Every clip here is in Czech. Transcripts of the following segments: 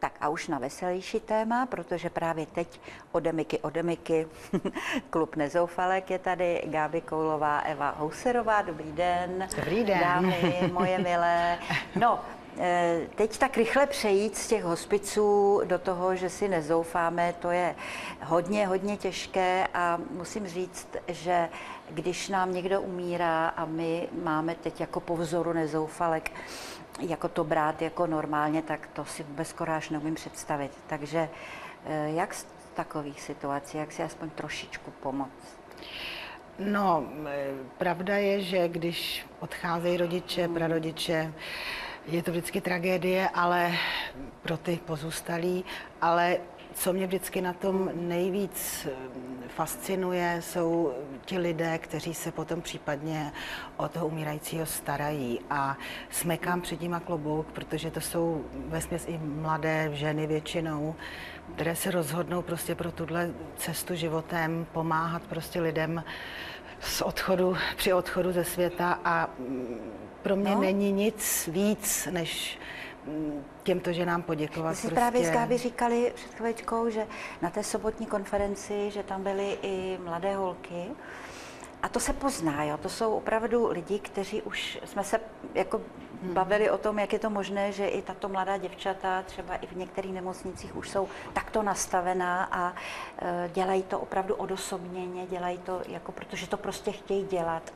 Tak a už na veselější téma, protože právě teď odemiky, odemiky, klub Nezoufalek je tady, Gáby Koulová, Eva Houserová, dobrý den. Dobrý den. Dámy, moje milé. No, teď tak rychle přejít z těch hospiců do toho, že si nezoufáme, to je hodně, hodně těžké a musím říct, že když nám někdo umírá a my máme teď jako po vzoru nezoufalek, jako to brát jako normálně, tak to si vůbec koráž neumím představit. Takže eh, jak z takových situací, jak si aspoň trošičku pomoct? No, eh, pravda je, že když odcházejí rodiče, prarodiče, je to vždycky tragédie, ale pro ty pozůstalí, ale co mě vždycky na tom nejvíc eh, fascinuje, jsou ti lidé, kteří se potom případně o toho umírajícího starají. A smekám před nima klobouk, protože to jsou vesměs i mladé ženy většinou, které se rozhodnou prostě pro tuhle cestu životem pomáhat prostě lidem z odchodu, při odchodu ze světa a mm, pro mě no. není nic víc, než těmto ženám poděkovat. My si prostě. právě s Gáby říkali před chvíličkou, že na té sobotní konferenci, že tam byly i mladé holky, a to se pozná, jo. to jsou opravdu lidi, kteří už jsme se jako hmm. bavili o tom, jak je to možné, že i tato mladá děvčata třeba i v některých nemocnicích už jsou takto nastavená a e, dělají to opravdu odosobněně, dělají to jako, protože to prostě chtějí dělat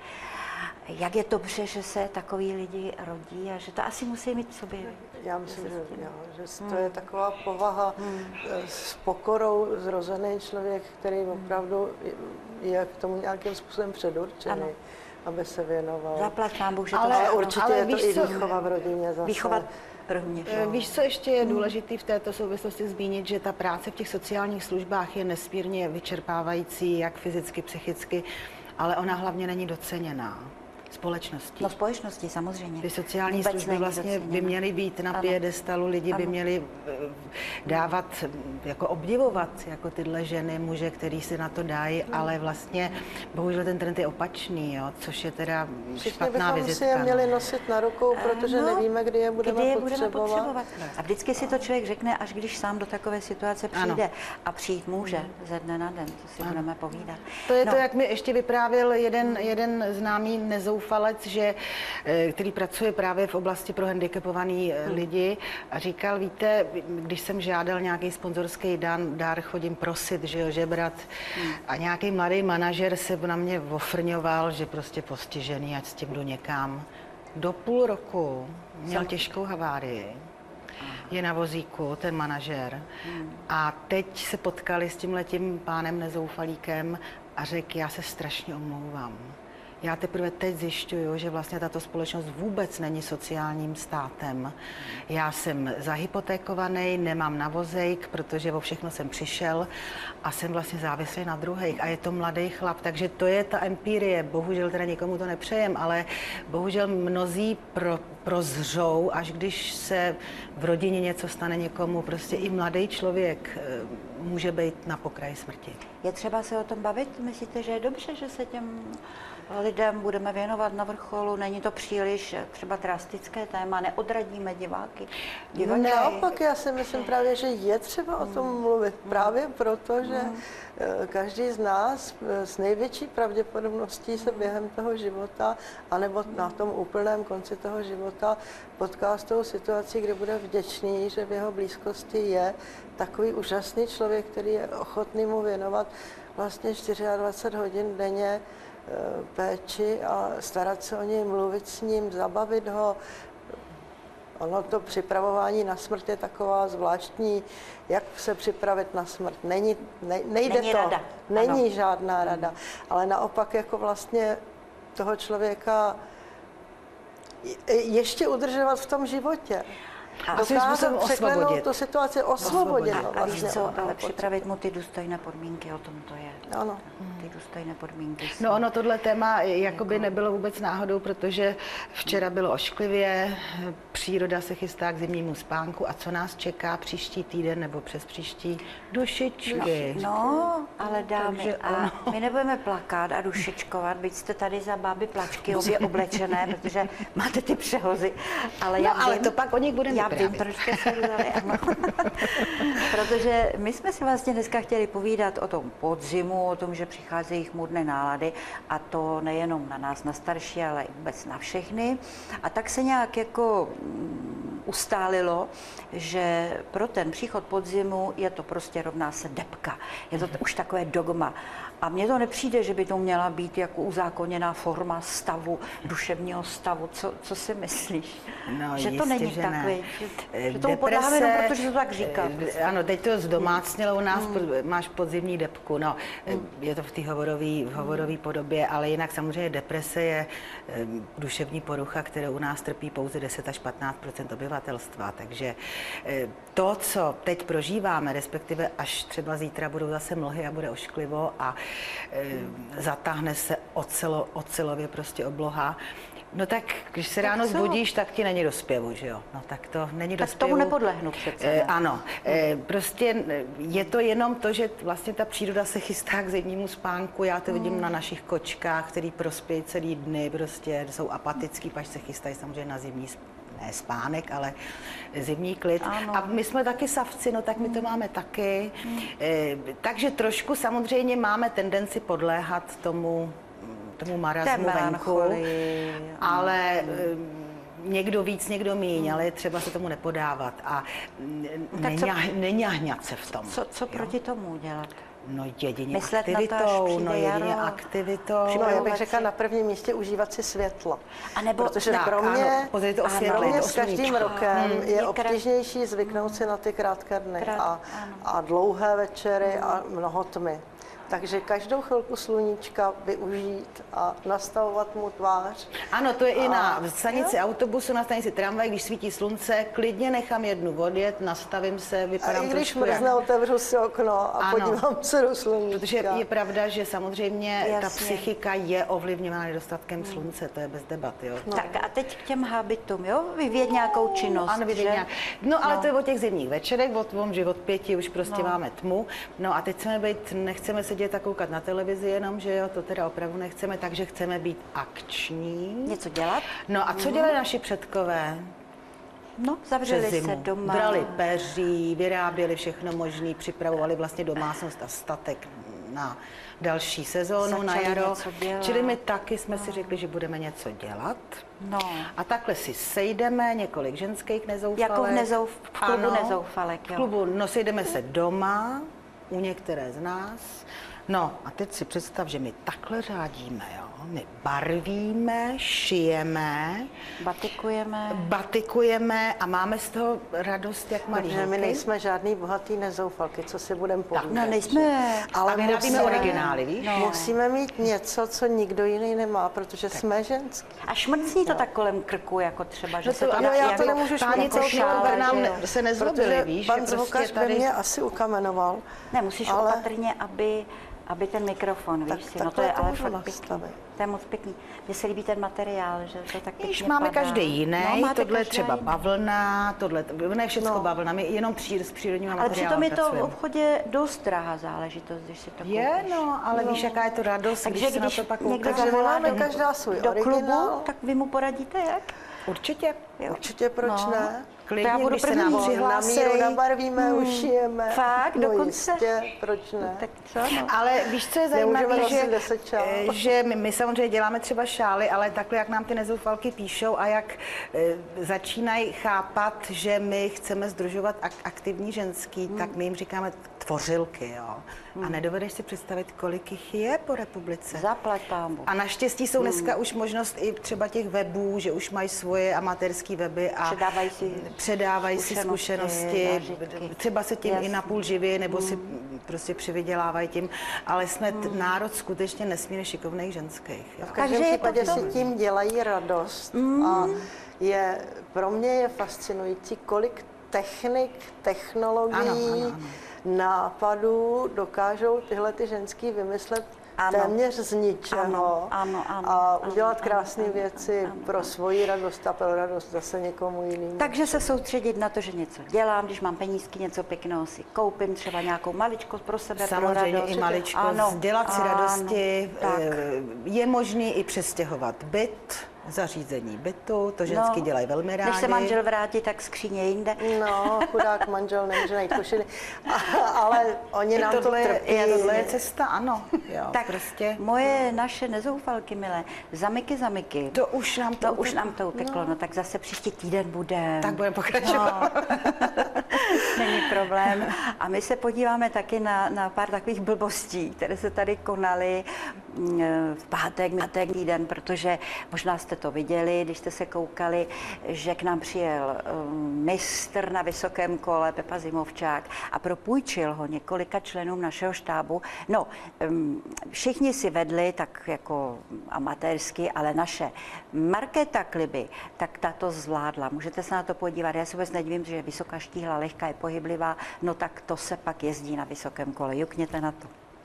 jak je dobře, že se takový lidi rodí a že to asi musí mít v sobě. Já myslím, že, jo, že to je hmm. taková povaha hmm. Eh, s pokorou zrozený člověk, který hmm. opravdu je k tomu nějakým způsobem předurčený. Ano aby se věnoval. Zaplať vám Bůh, že ale, to Ale určitě ale je to i výchova v rodině zase. Výchova rovněž. Eh, víš, co ještě je důležité v této souvislosti zmínit, že ta práce v těch sociálních službách je nesmírně vyčerpávající, jak fyzicky, psychicky, ale ona hlavně není doceněná společnosti. No společnosti, samozřejmě. Ty sociální Vůbec služby vlastně by měly být na piedestalu, lidi ano. by měli eh, dávat, jako obdivovat jako tyhle ženy, muže, který si na to dají, no. ale vlastně bohužel ten trend je opačný, jo, což je teda Všichni špatná vizitka. si je no. měli nosit na rukou, protože no, nevíme, kdy je budeme kdy je potřebovat. Budeme potřebovat. A vždycky si to člověk řekne, až když sám do takové situace přijde. Ano. A přijít může ze dne na den, to si ano. budeme povídat. To je no. to, jak mi ještě vyprávěl jeden, jeden známý nezoufalý Zoufalec, že, eh, který pracuje právě v oblasti pro handicapovaný eh, hmm. lidi a říkal, víte, když jsem žádal nějaký sponzorský dár, chodím prosit, že jo, žebrat hmm. a nějaký mladý manažer se na mě ofrňoval, že prostě postižený, ať s tím jdu někam. Do půl roku měl těžkou havárii je na vozíku, ten manažer. Hmm. A teď se potkali s tím letím pánem nezoufalíkem a řekl, já se strašně omlouvám. Já teprve teď zjišťuju, že vlastně tato společnost vůbec není sociálním státem. Já jsem zahypotékovaný, nemám na vozejk, protože o všechno jsem přišel a jsem vlastně závislý na druhých. A je to mladý chlap, takže to je ta empirie. Bohužel teda nikomu to nepřejem, ale bohužel mnozí pro, prozřou, až když se v rodině něco stane někomu, prostě i mladý člověk eh, může být na pokraji smrti. Je třeba se o tom bavit? Myslíte, že je dobře, že se těm lidem budeme věnovat na vrcholu. Není to příliš třeba drastické téma, neodradíme diváky. diváky. Naopak, já si myslím právě, že je třeba o tom mluvit. Právě proto, že eh, každý z nás eh, s největší pravděpodobností se během toho života, anebo na tom úplném konci toho života potká s tou situací, kdy bude vděčný, že v jeho blízkosti je takový úžasný člověk, který je ochotný mu věnovat vlastně 24 hodin denně Eh, péči a starat se o něj, mluvit s ním, zabavit ho. Ono to připravování na smrt je taková zvláštní, jak se připravit na smrt. Není, ne, nejde Není to, rada. není ano. žádná rada, ale naopak jako vlastně toho člověka ještě udržovat v tom životě. A dokázat překlenout tu situaci, osvobodit. A, a víš co, ale připravit mu ty důstojné podmínky, o tom to je. Ano. Ty důstojné podmínky. Jsou. No ono tohle téma jakoby jako... nebylo vůbec náhodou, protože včera bylo ošklivě, příroda se chystá k zimnímu spánku a co nás čeká příští týden nebo přes příští dušičky. No, no ale dámy, Takže a ono... my nebudeme plakat a dušičkovat, byť jste tady za báby plačky obě oblečené, protože máte ty přehozy. Ale, no, ale vím, to pak o nich budeme Já vím, vyprávět. proč jste se vzali, ano. Protože my jsme si vlastně dneska chtěli povídat o tom podzimu, o tom, že přicházejí chmurné nálady a to nejenom na nás, na starší, ale i vůbec na všechny. A tak se nějak jako ustálilo, že pro ten příchod podzimu je to prostě rovná se depka. Je to už takové dogma. A mně to nepřijde, že by to měla být jako uzákoněná forma stavu, duševního stavu. Co, co si myslíš? No, že to není že tak, ne. Eh, že tomu podáme jenom protože to tak říká. eh, prostě. Ano, teď to zdomácnělo u nás, Hmm. máš podzimní depku, no, eh, je to v té hovorové v hovorové podobě, ale jinak samozřejmě deprese je eh, duševní porucha, kterou u nás trpí pouze 10 až 15 obyvatelstva, takže eh, to, co teď prožíváme, respektive až třeba zítra budou zase mlhy a bude ošklivo a eh, zatáhne se ocelo, ocelově prostě obloha, No tak, když se ráno co? zbudíš, tak ti není do zpěvu, že jo? No tak to není do Tak tomu nepodlehnu přece, Eh, ne? ano, eh, prostě je to jenom to, že vlastně ta příroda se chystá k zimnímu spánku. Já to vidím Hmm. na našich kočkách, který prospějí celý dny, prostě jsou apatický, pač se chystají samozřejmě na zimní sp- ne spánek, ale zimní klid. Ano. A my jsme taky savci, no tak my to máme taky. Eh, takže trošku samozřejmě máme tendenci podléhat tomu, tomu marazmu venku. Ale eh, někdo víc, někdo míň, ale je třeba se tomu nepodávat a neňahňat se v tom. Co, co proti tomu dělat? No jedině Myslet na to, až aktivitou, přijde no jedině jaro. aktivitou. No, já bych řekla na prvním místě užívat si světlo. A nebo- Protože Tak, pro ano, to pro osvětlej, mě to s každým rokem Hmm, je je obtížnější zvyknout si na ty krátké dny Krát- a, ano. a dlouhé večery a mnoho tmy. Takže každou chvilku sluníčka využít a nastavovat mu tvář. Ano, to je i na A- stanici autobusu, na stanici tramvaj, když svítí slunce, klidně nechám jednu odjet, nastavím se, A vypadám i když trošku jak- mrzne, otevřu si okno a Ano. podívám se do sluníčka. Protože je pravda, že samozřejmě ta Jasně. psychika je ovlivňována nedostatkem slunce, to je bez debat, jo. No. Tak a teď k těm habitům, jo? Vyvíjet nějakou činnost, Ano, že? nějak. No, ale No. to je o těch zimních večerech, o tom, že od pěti už prostě No. máme tmu. No a teď chceme být, nechceme sedět a koukat na televizi jenom, že jo, to teda opravdu nechceme, takže chceme být akční. Něco dělat? No a co dělali naši předkové? No, zavřeli se doma. Brali peří, vyráběli všechno možné, připravovali vlastně domácnost a statek na další sezónu, na jaro. Čili my taky jsme si řekli, že budeme něco dělat. No. A takhle si sejdeme několik ženských nezoufalek. Jako v nezouf- v klubu nezoufalek, V jo. klubu, no sejdeme se doma, u některé z nás. No a teď si představ, že my takhle řádíme, jo. My barvíme, šijeme, Batikujeme. batikujeme a máme z toho radost, jak malí Protože my nejsme žádný bohatý nezoufalky, co si budeme povídat. No, nejsme... Ale vyrábíme musíme- originály, víš? No. Musíme mít něco, co nikdo jiný nemá, protože jsme ženský. A šmrcní to tak kolem krku, jako třeba, že No se to- to ano, taky já to jako- nemůžu šmrkat, technikové ale nám ne- se nezlobili, víš, pan že prostě tady- mě asi ukamenoval. Ne, musíš ale- opatrně, aby, aby ten mikrofon, Tak- víš si, no to je to ale fakt nastavit. pěkný. To je moc pěkný. Mně se líbí ten materiál, že to tak Víš, pěkně máme padá. každý jiný, No, máte tohle je každá třeba jiný. bavlna, tohle, ne všechno No. bavlna, my jenom při, s přírodním Ale přitom je to v obchodě dost drahá záležitost, když si to Je, koupíš. no, ale víš, jaká je to radost, Takže když se na když to pak někdo zavolá máme do, každá svůj do klubu, originál. tak vy mu poradíte jak? Určitě. Jo. Určitě proč No. ne? Klidně, já budu když se první. nám Na přihlásí. míru nabarvíme, ušijeme. Fakt, no dokonce? Jistě, proč ne? Tak co? No. Ale víš, co je zajímavé, že, eh, že my, my samozřejmě děláme třeba šály, ale takhle, jak nám ty nezoufalky píšou a jak e, začínají chápat, že my chceme združovat ak- aktivní ženský, Hmm. tak my jim říkáme tvořilky, jo. A nedovedeš si představit, kolik jich je po republice. Zaplať pámbu. A naštěstí jsou dneska už možnost i třeba těch webů, že už mají svoje amatérské weby a Předávají si předávají si zkušenosti, zkušenosti, zážitky. třeba se tím i Jasně. Hmm. napůl živí, nebo si prostě přivydělávají tím, ale jsme t- národ skutečně nesmírně šikovných ženských. Jo. V každém Takže je to případě si tím dělají radost. A je, pro mě je fascinující, kolik technik, technologií, Ano, ano, ano. Nápadů dokážou tyhle ty ženský vymyslet Ano. téměř z ničeho Ano, ano, ano, a ano, udělat ano, krásné ano, věci ano, pro svoji radost a pro radost zase někomu jinému. Takže se soustředit na to, že něco dělám, když mám penízky, něco pěkného si koupím, třeba nějakou maličkost pro sebe, Samozřejmě pro radost. i maličko, Ano, dělat si ano, radosti. tak. eh, Je možný i přestěhovat byt, zařízení bytu, to ženský no, dělají velmi rádi. Než se manžel vrátí, tak skříně jinde. No, chudák manžel nemůže najít košily. ale oni nám tohle, to trpí. Je, tohle je cesta, ano. Jo, tak prostě. moje naše nezoufalky, milé, zamiky, zamiky. To už nám to, to, už nám to uteklo, no. no tak zase příští týden bude. Tak budeme pokračovat. No. Není problém. A my se podíváme taky na, na pár takových blbostí, které se tady konaly v pátek, pátek den, protože možná jste to viděli, když jste se koukali, že k nám přijel um, mistr na vysokém kole Pepa Zimovčák a propůjčil ho několika členům našeho štábu. No, všichni si vedli tak jako amatérsky, ale naše Markéta Kliby, tak ta to zvládla. Můžete se na to podívat. Já se vůbec nedivím, že je vysoká štíhla, lehká je pohyblivá, no tak to se pak jezdí na vysokém kole. Jukněte na to.